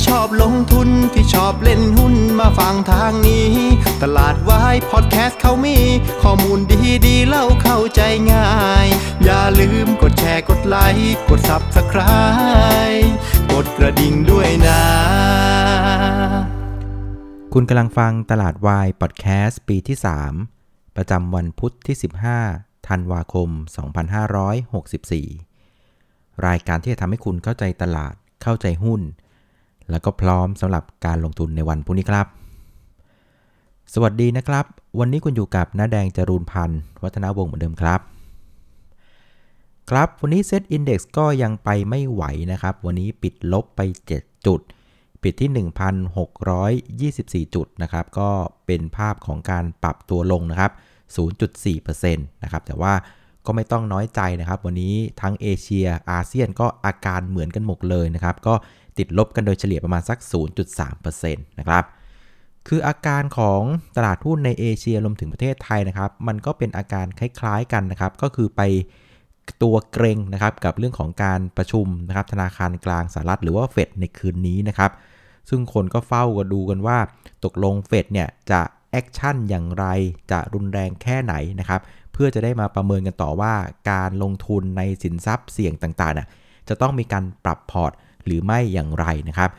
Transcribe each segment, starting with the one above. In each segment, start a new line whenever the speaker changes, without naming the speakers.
ที่ชอบลงทุนที่ชอบเล่นหุ้นมาฟังทางนี้ ตลาดวายพอดแคสต์เขามี ข้อมูลดีดีเล่าเข้าใจง่าย อย่าลืมกดแชร์กดไลค์กด Subscribe กดกระดิ่งด้วยนะ
คุณกำลังฟังตลาดวายพอดแคสต์ปีที่ 3 ประจำวันพุทธที่ 15ธันวาคม 2564 รายการที่จะทำให้คุณเข้าใจตลาดเข้าใจหุ้น แล้วก็พร้อมสำหรับการลงทุนในวันพรุ่งนี้ครับ สวัสดีนะครับ วันนี้คุณอยู่กับน้าแดงจรูนพันธ์วัฒนาวงศ์เหมือนเดิมครับ ครับ วันนี้เซตอินดี x ก็ยังไปไม่ไหวนะครับ วันนี้ปิดลบไป 7 จุด ปิดที่ 1,624 จุดนะครับ ก็เป็นภาพของการปรับตัวลงนะครับ 0.4%นะครับ แต่ว่า ก็ไม่ต้องน้อยใจนะครับ วันนี้ทั้งเอเชียอาเซียนก็อาการเหมือนกันหมดเลยนะครับ ก็ติดลบกันโดยเฉลี่ยประมาณสัก 0.3%นะครับคืออาการของตลาดหุ้นในเอเชียรวมถึงประเทศไทยนะครับ มันก็เป็นอาการคล้ายๆกันนะครับ ก็คือไปตัวเกรงนะครับกับเรื่องของการประชุมนะครับธนาคารกลางสหรัฐหรือว่าเฟดในคืนนี้นะครับ ซึ่งคนก็เฝ้ากันดูกันว่า ตกลงเฟดเนี่ยจะ action อย่างไรจะรุนแรงแค่ไหนนะครับ เพื่อจะได้มาประเมินกันต่อว่าการลงทุนในสินทรัพย์เสี่ยงต่างๆนะจะต้องมีการปรับพอร์ตหรือไม่อย่างไรนะครับ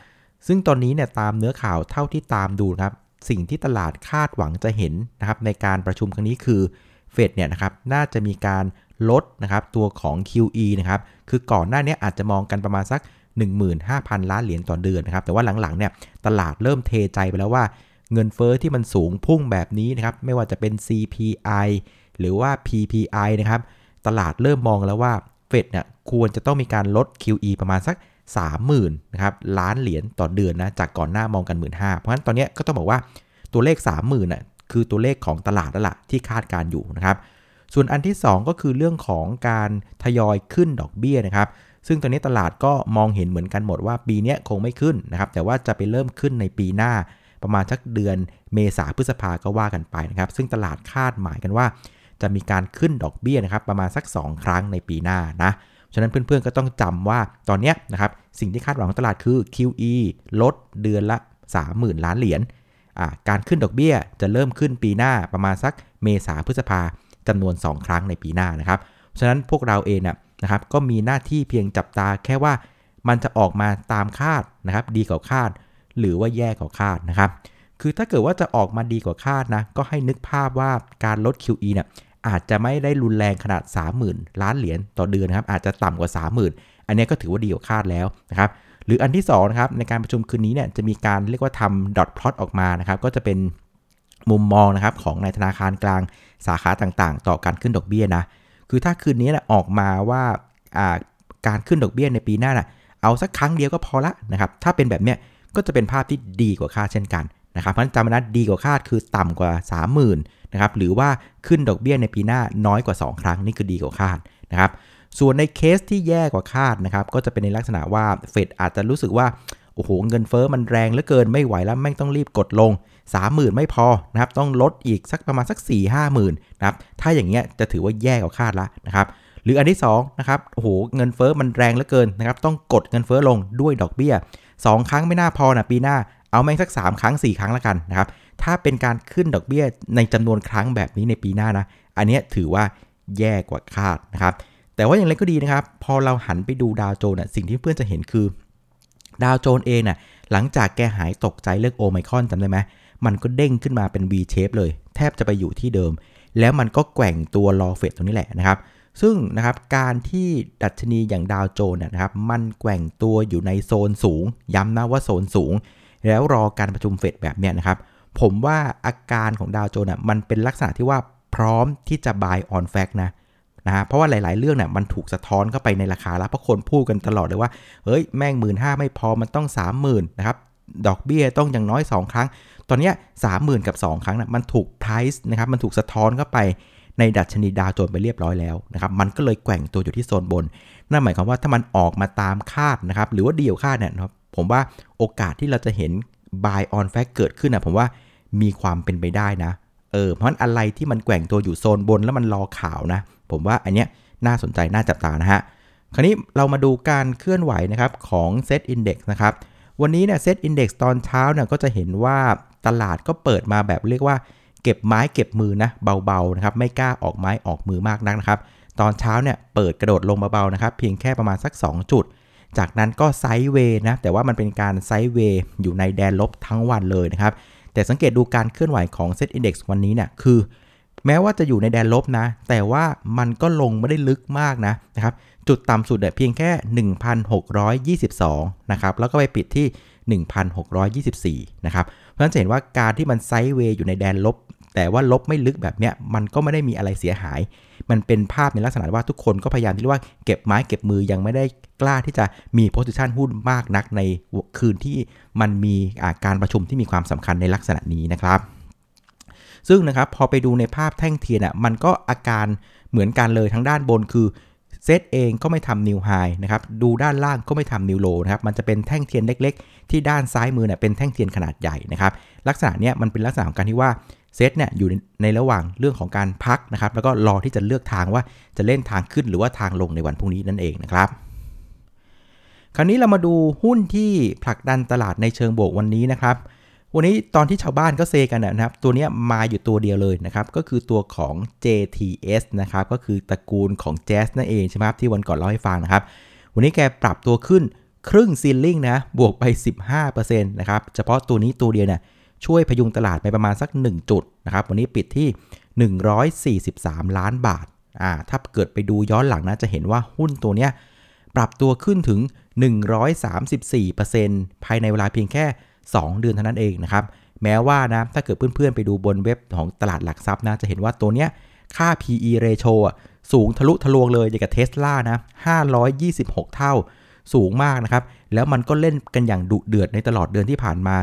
ซึ่งตอนนี้เนี่ยตามเนื้อข่าวเท่าที่ตามดูนะครับ สิ่งที่ตลาดคาดหวังจะเห็นนะครับในการประชุมครั้งนี้คือเฟดเนี่ยนะครับน่าจะมีการลดนะครับตัวของ QE นะครับ คือก่อนหน้านี้อาจจะมองกันประมาณสัก 15,000 ล้านเหรียญต่อเดือนนะครับ แต่ว่าหลังๆเนี่ยตลาดเริ่มเทใจไปแล้วว่าเงินเฟอ้อที่มันสูงพุ่งแบบนี้นะครับ ไม่ว่าจะเป็น CPI หรือว่า PPI นะครับ ตลาดเริ่มมองแล้วว่าเฟดเนี่ยควรจะต้องมีการลด QE ประมาณสัก 30,000นะครับล้านเหรียญต่อเดือนนะจากก่อนหน้ามองกัน 1 5 0 0 0เพราะฉะนั้นตอนนี้ก็ต้องบอกว่าตัวเลข 30,000น่ะคือตัวเลขของตลาดแล้วล่ะที่คาดการอยู่นะครับส่วนอันที่ 2 ก็คือเรื่องของการทยอยขึ้นดอกเบี้ยนะครับ ซึ่งตอนนี้ตลาดก็มองเห็นเหมือนกันหมดว่าปีนี้คงไม่ขึ้นนะครับ แต่ว่าจะไปเริ่มขึ้นในปีหน้าประมาณสักเดือนเมษาพฤษภาก็ว่ากันไปนะครับ ซึ่งตลาดคาดหมายกันว่า จะมีการขึ้นดอกเบี้ยนะครับประมาณสัก 2 ครั้งในปีหน้านะ ฉะนั้นเพื่อนๆก็ต้องจำว่าตอนนี้นะครับสิ่งที่คาดหวังของตลาดคือ QE ลดเดือนละ 30,000 ล้านเหรียญการขึ้นดอกเบี้ยจะเริ่มขึ้นปีหน้าประมาณสักเมษาพฤษภาจำนวน 2 ครั้งในปีหน้านะครับ ฉะนั้นพวกเราเองนะครับก็มีหน้าที่เพียงจับตาแค่ว่ามันจะออกมาตามคาดนะครับ ดีกว่าคาด หรือว่าแย่กว่าคาดนะครับ คือถ้าเกิดว่าจะออกมาดีกว่าคาดนะ ก็ให้นึกภาพว่าการลด QE เนี่ย อาจจะไม่ได้รุนแรงขนาด 30,000 ล้านเหรียญต่อเดือนนะครับอาจจะต่ำกว่า 30,000 อันนี้ก็ถือว่าดีกว่าคาดแล้วนะครับหรืออันที่2นะครับในการประชุมคืนนี้เนี่ยจะมีการเรียกว่าทำดอทพลอตออกมานะครับก็จะเป็นมุมมองนะครับของในธนาคารกลางสาขาต่างๆ ต่อการขึ้นดอกเบี้ยนะคือถ้าคืนนี้นะออกมาว่าการขึ้นดอกเบี้ยในปีหน้านะเอาสักครั้งเดียวก็พอละนะครับถ้าเป็นแบบเนี้ยก็จะเป็นภาพที่ดีกว่าคาดเช่นกัน นะครับเพราะฉะนั้นจำนะดีกว่าคาดคือต่ำกว่า 30,000นะครับหรือว่าขึ้นดอกเบี้ยในปีหน้าน้อยกว่า 2 ครั้งนี่คือดีกว่าคาดนะครับส่วนในเคสที่แย่กว่าคาดนะครับก็จะเป็นในลักษณะว่าเฟดอาจจะรู้สึกว่าโอ้โหเงินเฟอ้อมันแรงเหลือเกินไม่ไหวแล้วแม่งต้องรีบกดลง 30,000 ไม่พอนะครับต้องลดอีกสักประมาณสัก 4 5 0 0 0 0นะครับถ้าอย่างเงี้ยจะถือว่าแย่กว่าคาดละนะครับหรืออันที่2นะครับโอ้โหเงินเฟอ้อมันแรงเหลือเกินนะครับต้องกดเงินเฟอ้อลงด้วยดอกเบี้ย 2 ครั้งไม่น่าพอนะปีหน้า เอาแม่งสัก 3 ครั้ง 4 ครั้งละกันนะครับ ถ้าเป็นการขึ้นดอกเบี้ยในจำนวนครั้งแบบนี้ในปีหน้านะ อันนี้ถือว่าแย่กว่าคาดนะครับ แต่ว่าอย่างไรก็ดีนะครับ พอเราหันไปดูดาวโจนส์สิ่งที่เพื่อนจะเห็นคือดาวโจนส์เองน่ะหลังจากแกหายตกใจเรื่องโอไมคอนจำได้ไหมมันก็เด้งขึ้นมาเป็น V shape เลย แทบจะไปอยู่ที่เดิม แล้วมันก็แกว่งตัวรอเฟดตรงนี้แหละนะครับ ซึ่งนะครับการที่ดัชนีอย่างดาวโจนส์นะครับ มันแกว่งตัวอยู่ในโซนสูง ย้ำนะว่าโซนสูง แล้วรอการประชุมเฟดแบบเนี้ยนะครับ ผมว่าอาการของดาวโจนส์มันเป็นลักษณะที่ว่าพร้อมที่จะ buy on fact นะนะฮะเพราะว่าหลาย ๆ เรื่องเนี่ยมันถูกสะท้อนเข้าไปในราคาแล้วเพราะคนพูดกันตลอดเลยว่า เฮ้ย แม่งหมื่นห้าไม่พอมันต้อง 30,000นะครับ ดอกเบี้ยต้องอย่างน้อย 2 ครั้ง ตอนนี้สามหมื่นกับ 2 ครั้งนะมันถูก price นะครับ มันถูกสะท้อนเข้าไปในดัชนีดาวโจนส์ไปเรียบร้อยแล้วนะครับ มันก็เลยแกว่งตัวอยู่ที่โซนบน นั่นหมายความว่าถ้ามันออกมาตามคาดนะครับ หรือว่าดีกว่าคาดเนี่ยนะครับ ผมว่าโอกาสที่เราจะเห็น buy on fact เกิดขึ้นนะผมว่ามีความเป็นไปได้นะเออเพราะอะไรที่มันแกว่งตัวอยู่โซนบนแล้วมันรอข่าวนะ ผมว่าอันเนี้ยน่าสนใจน่าจับตานะฮะคราวนี้เรามาดูการเคลื่อนไหวนะครับของ Set Index นะครับวันนี้เนี่ยเซตอินดี x ตอนเช้าเนี่ยก็จะเห็นว่าตลาดก็เปิดมาแบบเรียกว่า เก็บไม้เก็บมือนะเบาๆนะครับไม่กล้าออกไม้ออกมือมากนักนะครับ ตอนเช้าเนี่ยเปิดกระโดดลงเบาๆนะครับเพียงแค่ประมาณสัก 2 จุด จากนั้นก็ sideway นะ แต่ว่ามันเป็นการ sideway อยู่ในแดนลบทั้งวันเลยนะครับ แต่สังเกตดูการเคลื่อนไหวของเซตอินดี x วันนี้เนี่ย คือ แม้ว่าจะอยู่ในแดนลบนะ แต่ว่ามันก็ลงไม่ได้ลึกมากนะนะครับ จุดต่ำสุดเนี่ยเพียงแค่ 1,622 นะครับ แล้วก็ไปปิดที่ 1,624 นะครับ เพราะฉะนั้นจะเห็นว่าการที่มัน sideway อยู่ในแดนลบ แต่ว่าลบไม่ลึกแบบเนี้ย มันก็ไม่ได้มีอะไรเสียหาย มันเป็นภาพในลักษณะว่าทุกคนก็พยายามที่ว่าเก็บไม้เก็บมือยังไม่ได้กล้าที่จะมี position หุ้นมากนักในคืนที่มันมีการประชุมที่มีความสำคัญในลักษณะนี้นะครับ ซึ่งนะครับพอไปดูในภาพแท่งเทียนอะมันก็อาการเหมือนกันเลยทั้งด้านบนคือเซตเองก็ไม่ทำ new high นะครับ ดูด้านล่างก็ไม่ทำ new low นะครับ มันจะเป็นแท่งเทียนเล็ก ๆ ที่ด้านซ้ายมือเนี่ยเป็นแท่งเทียนขนาดใหญ่นะครับ ลักษณะเนี้ยมันเป็นลักษณะของการที่ว่า เซตเนี่ยอยู่ในระหว่างเรื่องของการพักนะครับ แล้วก็รอที่จะเลือกทางว่าจะเล่นทางขึ้นหรือว่าทางลงในวันพรุ่งนี้นั่นเองนะครับ คราวนี้เรามาดูหุ้นที่ผลักดันตลาดในเชิงบวกวันนี้นะครับ วันนี้ตอนที่ชาวบ้านก็เซกันนะครับ ตัวนี้มาอยู่ตัวเดียวเลยนะครับ ก็คือตัวของ JTS นะครับ ก็คือตระกูลของ Jazz นั่นเองใช่ไหมครับที่วันก่อนเล่าให้ฟังนะครับ วันนี้แกปรับตัวขึ้นครึ่งซีลลิงนะ บวกไป 15%นะครับ เฉพาะตัวนี้ตัวเดียวเนี่ย ช่วยพยุงตลาดไปประมาณสัก 1 จุดนะครับวันนี้ปิดที่ 143 ล้านบาทอ่าถ้าเกิดไปดูย้อนหลังนะจะเห็นว่าหุ้นตัวเนี้ยปรับตัวขึ้นถึง 134%ภายในเวลาเพียงแค่ 2 เดือนเท่านั้นเองนะครับแม้ว่านะถ้าเกิดเพื่อนๆ ไปดูบนเว็บของตลาดหลักทรัพย์นะจะเห็นว่าตัวเนี้ยค่า PE ratio อะสูงทะลุทะลวงเลยอย่างกับเทสลานะ 526 เท่าสูงมากนะครับ แล้วมันก็เล่นกันอย่างดุเดือดในตลอดเดือนที่ผ่านมา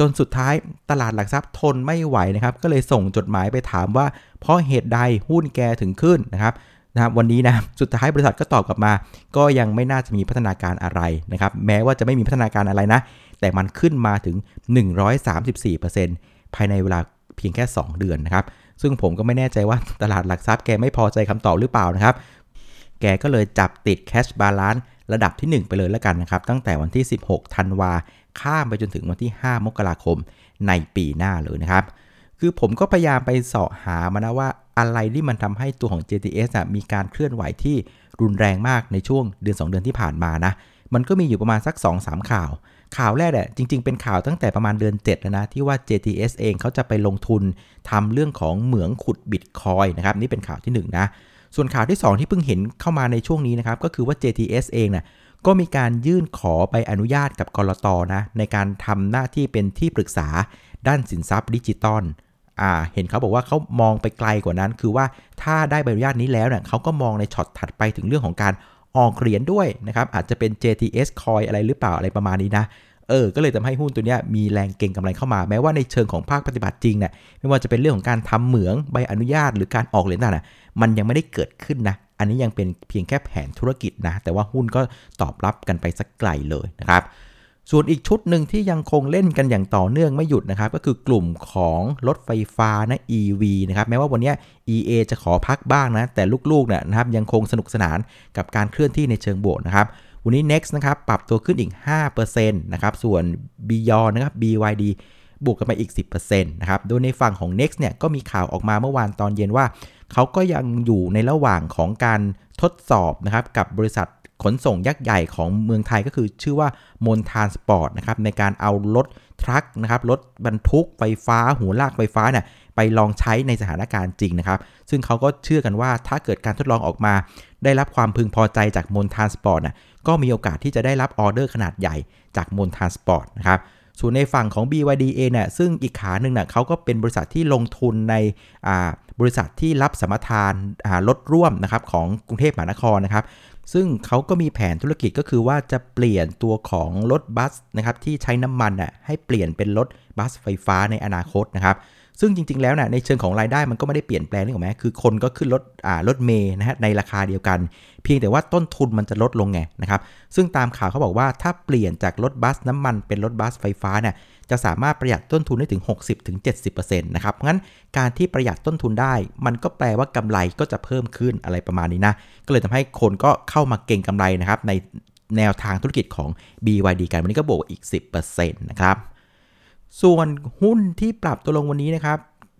จนสุดท้ายตลาดหลักทรัพย์ทนไม่ไหวนะครับ ก็เลยส่งจดหมายไปถามว่า เพราะเหตุใดหุ้นแกถึงขึ้นนะครับนะครับวันนี้นะสุดท้ายบริษัทก็ตอบกลับมา ก็ยังไม่น่าจะมีพัฒนาการอะไรนะครับแม้ว่าจะไม่มีพัฒนาการอะไรนะ แต่มันขึ้นมาถึง 134%ภายในเวลาเพียงแค่ 2 เดือนนะครับ ซึ่งผมก็ไม่แน่ใจว่าตลาดหลักทรัพย์แกไม่พอใจคำตอบหรือเปล่านะครับ แกก็เลยจับติด Cash Balance ระดับที่ 1 ไปเลยแล้วกันนะครับ ตั้งแต่วันที่ 16 ธันวา ข้ามไปจนถึงวันที่ 5 มกราคมในปีหน้าเลยนะครับ คือผมก็พยายามไปเสาะหามานะว่าอะไรที่มันทำให้ตัวของ JTS มีการเคลื่อนไหวที่รุนแรงมากในช่วงเดือน 2 เดือนที่ผ่านมานะ มันก็มีอยู่ประมาณสัก 2-3 ข่าว ข่าวแรกเนี่ยจริง ๆ เป็นข่าวตั้งแต่ประมาณเดือน 7 แล้วนะ ที่ว่า JTS เองเขาจะไปลงทุนทำเรื่องของเหมืองขุดบิตคอยน์นะครับ นี่เป็นข่าวที่1นะ ส่วนข่าวที่ 2 ที่เพิ่งเห็นเข้ามาในช่วงนี้นะครับ ก็คือว่า JTS เองนะ่ะ ก็มีการยื่นขอใบอนุญาตกับกรตนะในการทำหน้าที่เป็นที่ปรึกษาด้านสินทรัพย์ดิจิตอลอ่าเห็นเขาบอกว่าเขามองไปไกลกว่านั้น คือว่าถ้าได้ใบอนุญาตนี้แล้วเนี่ยเขาก็มองในช็อตถัดไปถึงเรื่องของการออกเหรียญด้วยนะครับอาจจะเป็น JTS Coin อะไรหรือเปล่าอะไรประมาณนี้นะเออ ก็เลยทำให้หุ้นตัวนี้มีแรงเก็งกำไรเข้ามา แม้ว่าในเชิงของภาคปฏิบัติจริงเนี่ยไม่ว่าจะเป็นเรื่องของการทำเหมืองใบอนุญาต หรือการออกเหรียญต่างๆมันยังไม่ได้เกิดขึ้นนะ อันนี้ยังเป็นเพียงแค่แผนธุรกิจนะ แต่ว่าหุ้นก็ตอบรับกันไปสักไกลเลยนะครับ ส่วนอีกชุดหนึ่งที่ยังคงเล่นกันอย่างต่อเนื่องไม่หยุดนะครับ ก็คือกลุ่มของรถไฟฟ้านะ EV นะครับ แม้ว่าวันนี้ EA จะขอพักบ้างนะ แต่ลูกๆเนี่ยนะครับยังคงสนุกสนานกับการเคลื่อนที่ในเชิงบวกนะครับวันนี้ Next นะครับ ปรับตัวขึ้นอีก 5%นะครับ ส่วน Beyond นะครับ BYD บวกกันไปอีก 10%นะครับโดยในฝั่งของ NEX เนี่ยก็มีข่าวออกมาเมื่อวานตอนเย็นว่า เขาก็ยังอยู่ในระหว่างของการทดสอบนะครับกับบริษัทขนส่งยักษ์ใหญ่ของเมืองไทยก็คือชื่อว่ามนทรานสปอร์ตนะครับในการเอารถ truck นะครับรถบรรทุกไฟฟ้าหัวลากไฟฟ้าเนี่ยไปลองใช้ในสถานการณ์จริงนะครับ ซึ่งเขาก็เชื่อกันว่าถ้าเกิดการทดลองออกมา ได้รับความพึงพอใจจากมนทรานสปอร์ตน่ะก็มีโอกาสที่จะได้รับออเดอร์ขนาดใหญ่จากมนทรานสปอร์ตนะครับ ส่วนในฝั่งของ BYD เองเนี่ยซึ่งอีกขาหนึ่งเนี่ยเขาก็เป็นบริษัทที่ลงทุนในบริษัทที่รับสัมปทานรถร่วมนะครับของกรุงเทพมหานครนะครับ ซึ่งเขาก็มีแผนธุรกิจก็คือว่าจะเปลี่ยนตัวของรถบัสนะครับที่ใช้น้ำมันอะให้เปลี่ยนเป็นรถบัสไฟฟ้าในอนาคตนะครับ ซึ่งจริง ๆ แล้วนะในเชิงของรายได้มันก็ไม่ได้เปลี่ยนแปลงนึกออกไหมคือคนก็ขึ้นรถอ่ารถเมล์นะฮะในราคาเดียวกัน เพียงแต่ว่าต้นทุนมันจะลดลงไงนะครับซึ่งตามข่าวเขาบอกว่าถ้าเปลี่ยนจากรถบัสน้ำมันเป็นรถบัสไฟฟ้าเนี่ยจะสามารถประหยัดต้นทุนได้ถึง 60-70%นะครับงั้นการที่ประหยัดต้นทุนได้ มันก็แปลว่ากำไรก็จะเพิ่มขึ้นอะไรประมาณนี้นะก็เลยทำให้คนก็เข้ามาเก็งกำไรนะครับในแนวทางธุรกิจของ BYD กันวันนี้ก็บวกอีก 10%นะครับ ส่วนหุ้นที่ปรับตัวลงวันนี้นะครับ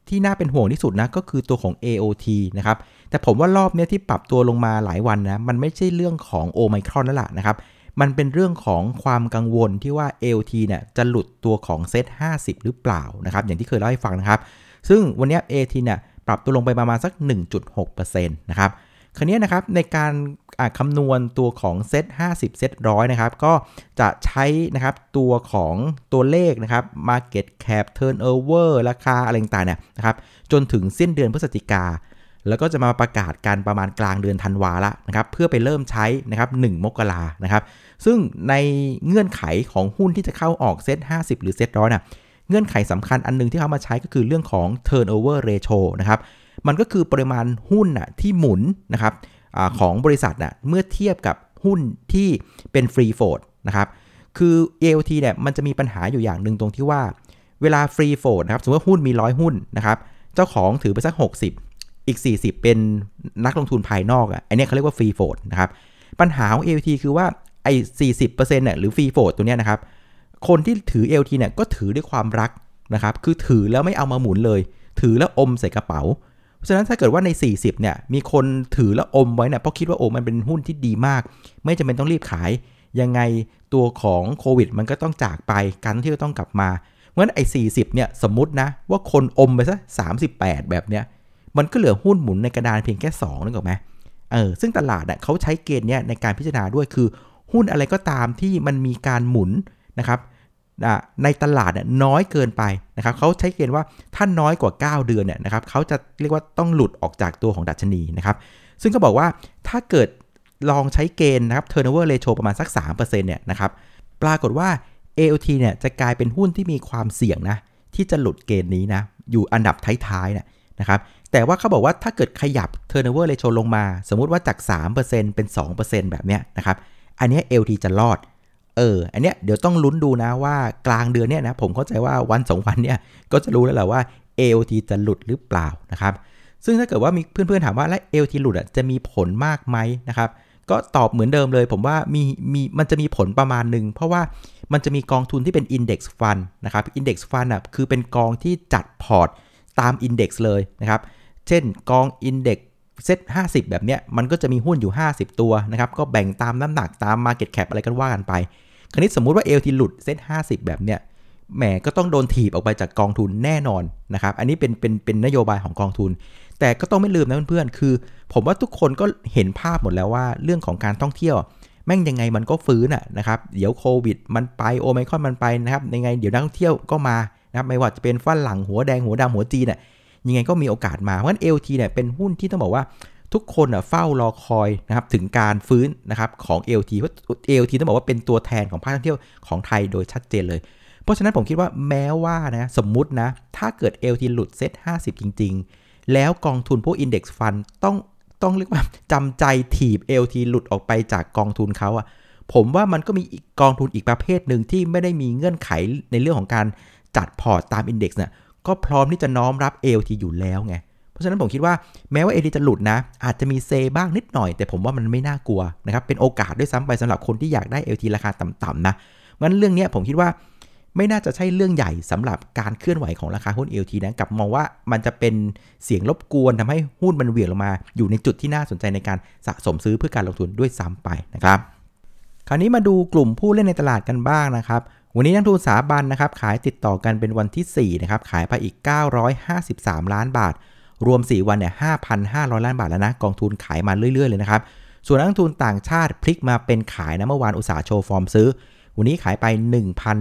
ที่น่าเป็นห่วงที่สุดนะก็คือตัวของ AOT นะครับ แต่ผมว่ารอบนี้ที่ปรับตัวลงมาหลายวันนะ มันไม่ใช่เรื่องของโอไมครอนนั่นแหละนะครับ มันเป็นเรื่องของความกังวลที่ว่า AOT เนี่ยจะหลุดตัวของเซต50 หรือเปล่านะครับ อย่างที่เคยเล่าให้ฟังนะครับ ซึ่งวันนี้ AOT เนี่ยปรับตัวลงไปประมาณสัก 1.6%นะครับ คราวนี้นะครับในการคำนวณตัวของเซต50 เซตร้อยนะครับ ก็จะใช้นะครับตัวของตัวเลขนะครับ Market Cap Turnover ราคาอะไรต่างๆเนี่ยนะครับ จนถึงสิ้นเดือนพฤศจิกา แล้วก็จะมาประกาศการประมาณกลางเดือนธันวาละนะครับ เพื่อไปเริ่มใช้นะครับ 1 มกรานะครับ ซึ่งในเงื่อนไขของหุ้นที่จะเข้าออกเซต50 หรือเซตร้อยน่ะ เงื่อนไขสำคัญอันนึงที่เขามาใช้ก็คือเรื่องของ turnover ratio นะครับ มันก็คือปริมาณหุ้นน่ะที่หมุนนะครับอของบริษัทน่ะเมื่อเทียบกับหุ้นที่เป็นฟรีโฟดนะครับ คือ ALT เนี่ยมันจะมีปัญหาอยู่อย่างหนึ่งตรงที่ว่า เวลา free float นะครับ สมมติว่าหุ้นมีร้อยหุ้นนะครับ เจ้าของถือไปสัก 60 อีก 40 เป็นนักลงทุนภายนอกอะ อันนี้เขาเรียกว่า free float นะครับ ปัญหาของ AOT คือว่าไอ้40%เนี่ยหรือ free float ตัวเนี้ยนะครับ คนที่ถือ AOT เนี่ยก็ถือด้วยความรักนะครับ คือถือแล้วไม่เอามาหมุนเลย ถือแล้วอมใส่กระเป๋า เพราะฉะนั้นถ้าเกิดว่าใน 40เนี่ยมีคนถือแล้วอมไว้เนี่ยเพราะคิดว่าโอ้มันเป็นหุ้นที่ดีมาก ไม่จำเป็นต้องรีบขาย ยังไงตัวของโควิด มันก็ต้องจากไปการท่องเที่ยวต้องกลับมาเพราะฉะนั้นไอ้40เนี่ยสมมตินะว่าคนอมไปซะ38 แบบเนี้ยมันก็เหลือหุ้นหมุนในกระดานเพียงแค่2นึกออกไหมเออซึ่งตลาดเน่ยเขาใช้เกณฑ์เนี่ยในการพิจารณาด้วยคือ หุ้นอะไรก็ตามที่มันมีการหมุนนะครับ ในตลาดน้อยเกินไปนะครับเขาใช้เกณฑ์ว่าถ้าน้อยกว่า 9 เดือนเนี่ยนะครับเขาจะเรียกว่าต้องหลุดออกจากตัวของดัชนีนะครับ ซึ่งก็บอกว่าถ้าเกิดลองใช้เกณฑ์นะครับ turnover ratio ประมาณสัก 3%เนี่ยนะครับปรากฏว่า AOT เนี่ยจะกลายเป็นหุ้นที่มีความเสี่ยงนะที่จะหลุดเกณฑ์นี้นะอยู่อันดับท้ายๆนะนะครับแต่ว่าเขาบอกว่าถ้าเกิดขยับ turnover ratio ลงมา สมมุติว่าจาก 3%เป็น 2%แบบเนี้ยนะครับอันนี้ AOT จะรอด เออ อันเนี้ยเดี๋ยวต้องลุ้นดูนะว่ากลางเดือนเนี้ยนะผมเข้าใจว่าวันสองวันเนี้ยก็จะรู้แล้วแหละว่า AOT จะหลุดหรือเปล่านะครับ ซึ่งถ้าเกิดว่ามีเพื่อนๆถามว่าแล้ว AOT หลุดอะจะมีผลมากไหมนะครับ ก็ตอบเหมือนเดิมเลย ผมว่ามีมีมันจะมีผลประมาณหนึ่งเพราะว่ามันจะมีกองทุนที่เป็น Index Fund นะครับ Index Fund อะคือเป็นกองที่จัดพอร์ตตาม Index เลยนะครับ เช่นกอง Index SET50 แบบเนี้ยมันก็จะมีหุ้นอยู่ 50 ตัวนะครับก็แบ่งตามน้ำหนักตาม Market Cap อะไรกันว่ากันไป คราวนี้สมมุติว่า AOT หลุดเซ็ต50 แบบเนี้ยแหมก็ต้องโดนถีบออกไปจากกองทุนแน่นอนนะครับอันนี้เป็นเป็นเป็นนโยบายของกองทุน แต่ก็ต้องไม่ลืมนะเพื่อนๆคือ ผมว่าทุกคนก็เห็นภาพหมดแล้วว่าเรื่องของการท่องเที่ยว แม่งยังไงมันก็ฟื้นอะนะครับเดี๋ยวโควิด มันไปโอไมคอนมันไปนะครับยังไงเดี๋ยวนักท่องเที่ยวก็มานะครับไม่ว่าจะเป็นฝรั่งหัวแดงหัวดำหัวจีนอะ ยังไงก็มีโอกาสมา เพราะฉะนั้น LT เนี่ยเป็นหุ้นที่ต้องบอกว่าทุกคนเฝ้ารอคอยนะครับถึงการฟื้นนะครับของ LT เพราะ LT ต้องบอกว่าเป็นตัวแทนของภาคท่องเที่ยวของไทยโดยชัดเจนเลย เพราะฉะนั้นผมคิดว่าแม้ว่านะสมมุตินะ ถ้าเกิด AOT หลุด SET50 จริง ๆ แล้วกองทุนพวก Index Fund ต้องต้องเรียกว่าจำใจถีบ LT หลุดออกไปจากกองทุนเขาอะผมว่ามันก็มีกองทุนอีกประเภทหนึ่งที่ไม่ได้มีเงื่อนไขในเรื่องของการจัดพอร์ตตาม Index เนี่ย ก็พร้อมที่จะน้อมรับ LT อยู่แล้วไง เพราะฉะนั้นผมคิดว่าแม้ว่า AOT จะหลุดนะ อาจจะมีเซบ้างนิดหน่อย แต่ผมว่ามันไม่น่ากลัวนะครับ เป็นโอกาสด้วยซ้ำไปสำหรับคนที่อยากได้ LT ราคาต่ำๆนะ งั้นเรื่องนี้ผมคิดว่าไม่น่าจะใช่เรื่องใหญ่สำหรับการเคลื่อนไหวของราคาหุ้น LT นะกับมองว่ามันจะเป็นเสียงรบกวนทำให้หุ้นมันเหวี่ยงลงมา อยู่ในจุดที่น่าสนใจในการสะสมซื้อเพื่อการลงทุนด้วยซ้ำไปนะครับ คราวนี้มาดูกลุ่มผู้เล่นในตลาดกันบ้างนะครับ วันนี้นักทุนสถาบันนะครับขายติดต่อกันเป็นวันที่4นะครับขายไปอีก 953 ล้านบาท รวม 4 วันเนี่ย5,500 ล้านบาทแล้วนะกองทุนขายมาเรื่อย ๆ เลยนะครับ ส่วนนักลงทุนต่างชาติพลิกมาเป็นขายนะเมื่อวานอุตส่าห์โชว์ฟอร์มซื้อ วันนี้ขายไป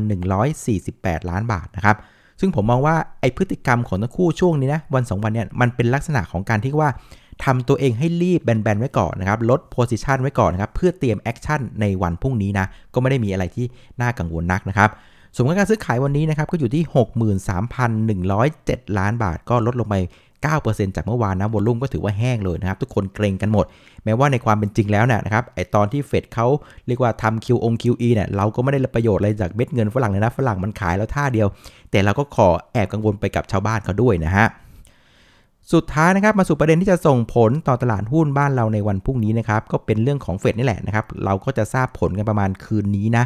1,148 ล้านบาทนะครับซึ่งผมมองว่าไอ้พฤติกรรมของทั้งคู่ช่วงนี้นะวัน2วันเนี่ยมันเป็นลักษณะของการที่ว่า ทำตัวเองให้รีบแบนๆไว้ก่อนนะครับ ลด position ไว้ก่อนนะครับ เพื่อเตรียม action ในวันพรุ่งนี้นะ ก็ไม่ได้มีอะไรที่น่ากังวลนักนะครับส่วนการซื้อขายวันนี้นะครับก็อยู่ที่ 63,107 ล้านบาท ก็ลดลงไป 9%จากเมื่อวานนะวอลุ่มก็ถือว่าแห้งเลยนะครับ ทุกคนเกรงกันหมด แม้ว่าในความเป็นจริงแล้วเนี่ยนะครับไอตอนที่เฟดเขาเรียกว่าทำ QO QE เนี่ยเราก็ไม่ได้ประโยชน์อะไรจากเม็ดเงินฝรั่งเลยนะ ฝรั่งมันขายแล้วท่าเดียว แต่เราก็ขอแอบกังวลไปกับชาวบ้านเขาด้วยนะฮะ สุดท้ายนะครับมาสู่ประเด็นที่จะส่งผลต่อตลาดหุ้นบ้านเราในวันพรุ่งนี้นะครับก็เป็นเรื่องของเฟดนี่แหละนะครับเราก็จะทราบผลกันประมาณคืนนี้นะ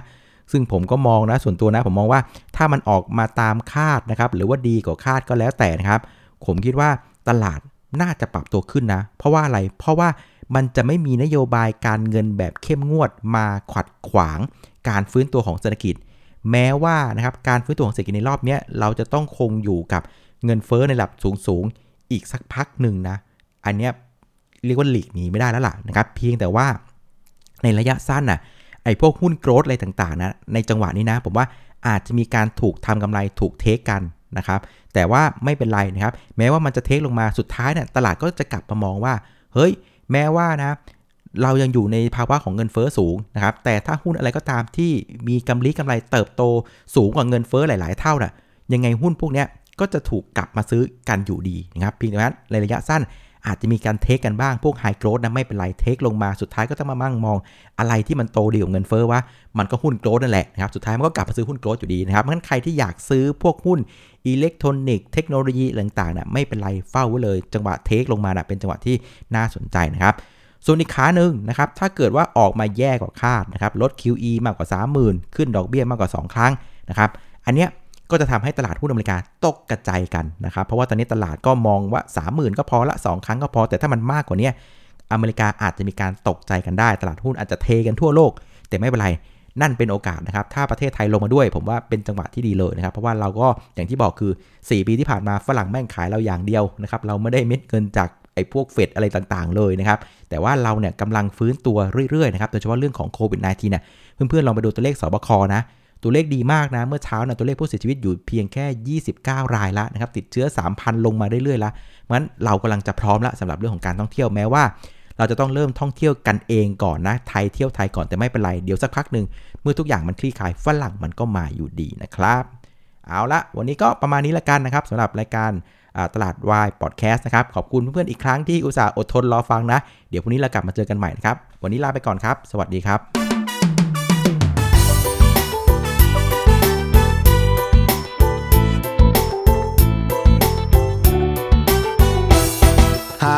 ซึ่งผมก็มองนะส่วนตัวนะผมมองว่าถ้ามันออกมาตามคาดนะครับหรือว่าดีกว่าคาดก็แล้วแต่นะครับ ผมคิดว่าตลาดน่าจะปรับตัวขึ้นนะ เพราะว่าอะไรเพราะว่ามันจะไม่มีนโยบายการเงินแบบเข้มงวดมาขัดขวางการฟื้นตัวของเศรษฐกิจ แม้ว่านะครับการฟื้นตัวของเศรษฐกิจในรอบนี้เราจะต้องคงอยู่กับเงินเฟ้อในระดับสูง อีกสักพักหนึ่งนะ อันเนี้ยเรียกว่าหลีกหนีไม่ได้แล้วล่ะนะครับ เพียงแต่ว่าในระยะสั้นน่ะไอ้พวกหุ้นโกรดอะไรต่างๆนะในจังหวะนี้นะ ผมว่าอาจจะมีการถูกทำกำไรถูกเทคกันนะครับ แต่ว่าไม่เป็นไรนะครับ แม้ว่ามันจะเทคลงมาสุดท้ายเนี่ยตลาดก็จะกลับมามองว่า เฮ้ย แม้ว่านะ เรายังอยู่ในภาวะของเงินเฟอ้อสูงนะครับ แต่ถ้าหุ้นอะไรก็ตามที่มีกำไรกำไรเติบโตสูงกว่าเงินเฟอ้อหลาย ๆ เท่าน่ะยังไงหุ้นพวกเนี้ย ก็จะถูกกลับมาซื้อกันอยู่ดีนะครับเพียงแต่ว่าในระยะสั้นอาจจะมีการเทกันบ้าง พวก high growth นะไม่เป็นไรเทลงมาสุดท้ายก็ต้องมานั่งมอง อะไรที่มันโตดีกว่าเงินเฟ้อว่ามันก็หุ้น growth นั่นแหละนะครับสุดท้ายมันก็กลับมาซื้อหุ้น growth อยู่ดีนะครับเพราะฉะนั้นใครที่อยากซื้อพวกหุ้นอิเล็กทรอนิกส์เทคโนโลยีต่างๆนะไม่เป็นไรเฝ้าไว้เลย จังหวะเทลงมานะเป็นจังหวะที่น่าสนใจนะครับส่วนอีกขาหนึ่งนะครับถ้าเกิดว่าออกมาแย่กว่าคาดนะครับลด QE มากกว่า 30,000 ขึ้นดอกเบี้ยมากกว่า 2 ครั้งนะครับอันเนี้ย ก็จะทำให้ตลาดหุ้นอเมริกาตกกระจายกันนะครับ เพราะว่าตอนนี้ตลาดก็มองว่า 30,000 ก็พอละ 2 ครั้งก็พอ แต่ถ้ามันมากกว่านี้อเมริกาอาจจะมีการตกใจกันได้ ตลาดหุ้นอาจจะเทกันทั่วโลก แต่ไม่เป็นไร นั่นเป็นโอกาสนะครับ ถ้าประเทศไทยลงมาด้วย ผมว่าเป็นจังหวะที่ดีเลยนะครับ เพราะว่าเราก็อย่างที่บอกคือ 4 ปีที่ผ่านมาฝรั่งแม่งขายเราอย่างเดียวนะครับ เราไม่ได้เม็ดเงินจากไอ้พวกเฟดอะไรต่างๆ เลยนะครับ แต่ว่าเราเนี่ยกำลังฟื้นตัวเรื่อยๆนะครับ โดยเฉพาะเรื่องของโควิด -19 เนี่ย เพื่อนๆลองไปดูตัวเลขสบคนะ ตัวเลขดีมากนะ เมื่อเช้านะตัวเลขผู้เสียชีวิตอยู่เพียงแค่ 29 รายละนะครับ ติดเชื้อ 3,000 ลงมาเรื่อยๆละงั้นเรากำลังจะพร้อมละสำหรับเรื่องของการท่องเที่ยวแม้ว่า เราจะต้องเริ่มท่องเที่ยวกันเองก่อนนะไทยเที่ยวไทยก่อนแต่ไม่เป็นไรเดี๋ยวสักพักหนึ่งเมื่อทุกอย่างมันคลี่คลายฝรั่งมันก็มาอยู่ดีนะครับเอาละวันนี้ก็ประมาณนี้ละกันนะครับสำหรับรายการตลาดวายพอดแคสต์นะครับ ขอบคุณเพื่อนๆอีกครั้งที่อุตส่าห์อดทนรอฟังนะ เดี๋ยวพรุ่งนี้เรากลับมาเจอกันใหม่นะครับ วันนี้ลาไปก่อนครับ สวัสดีครับ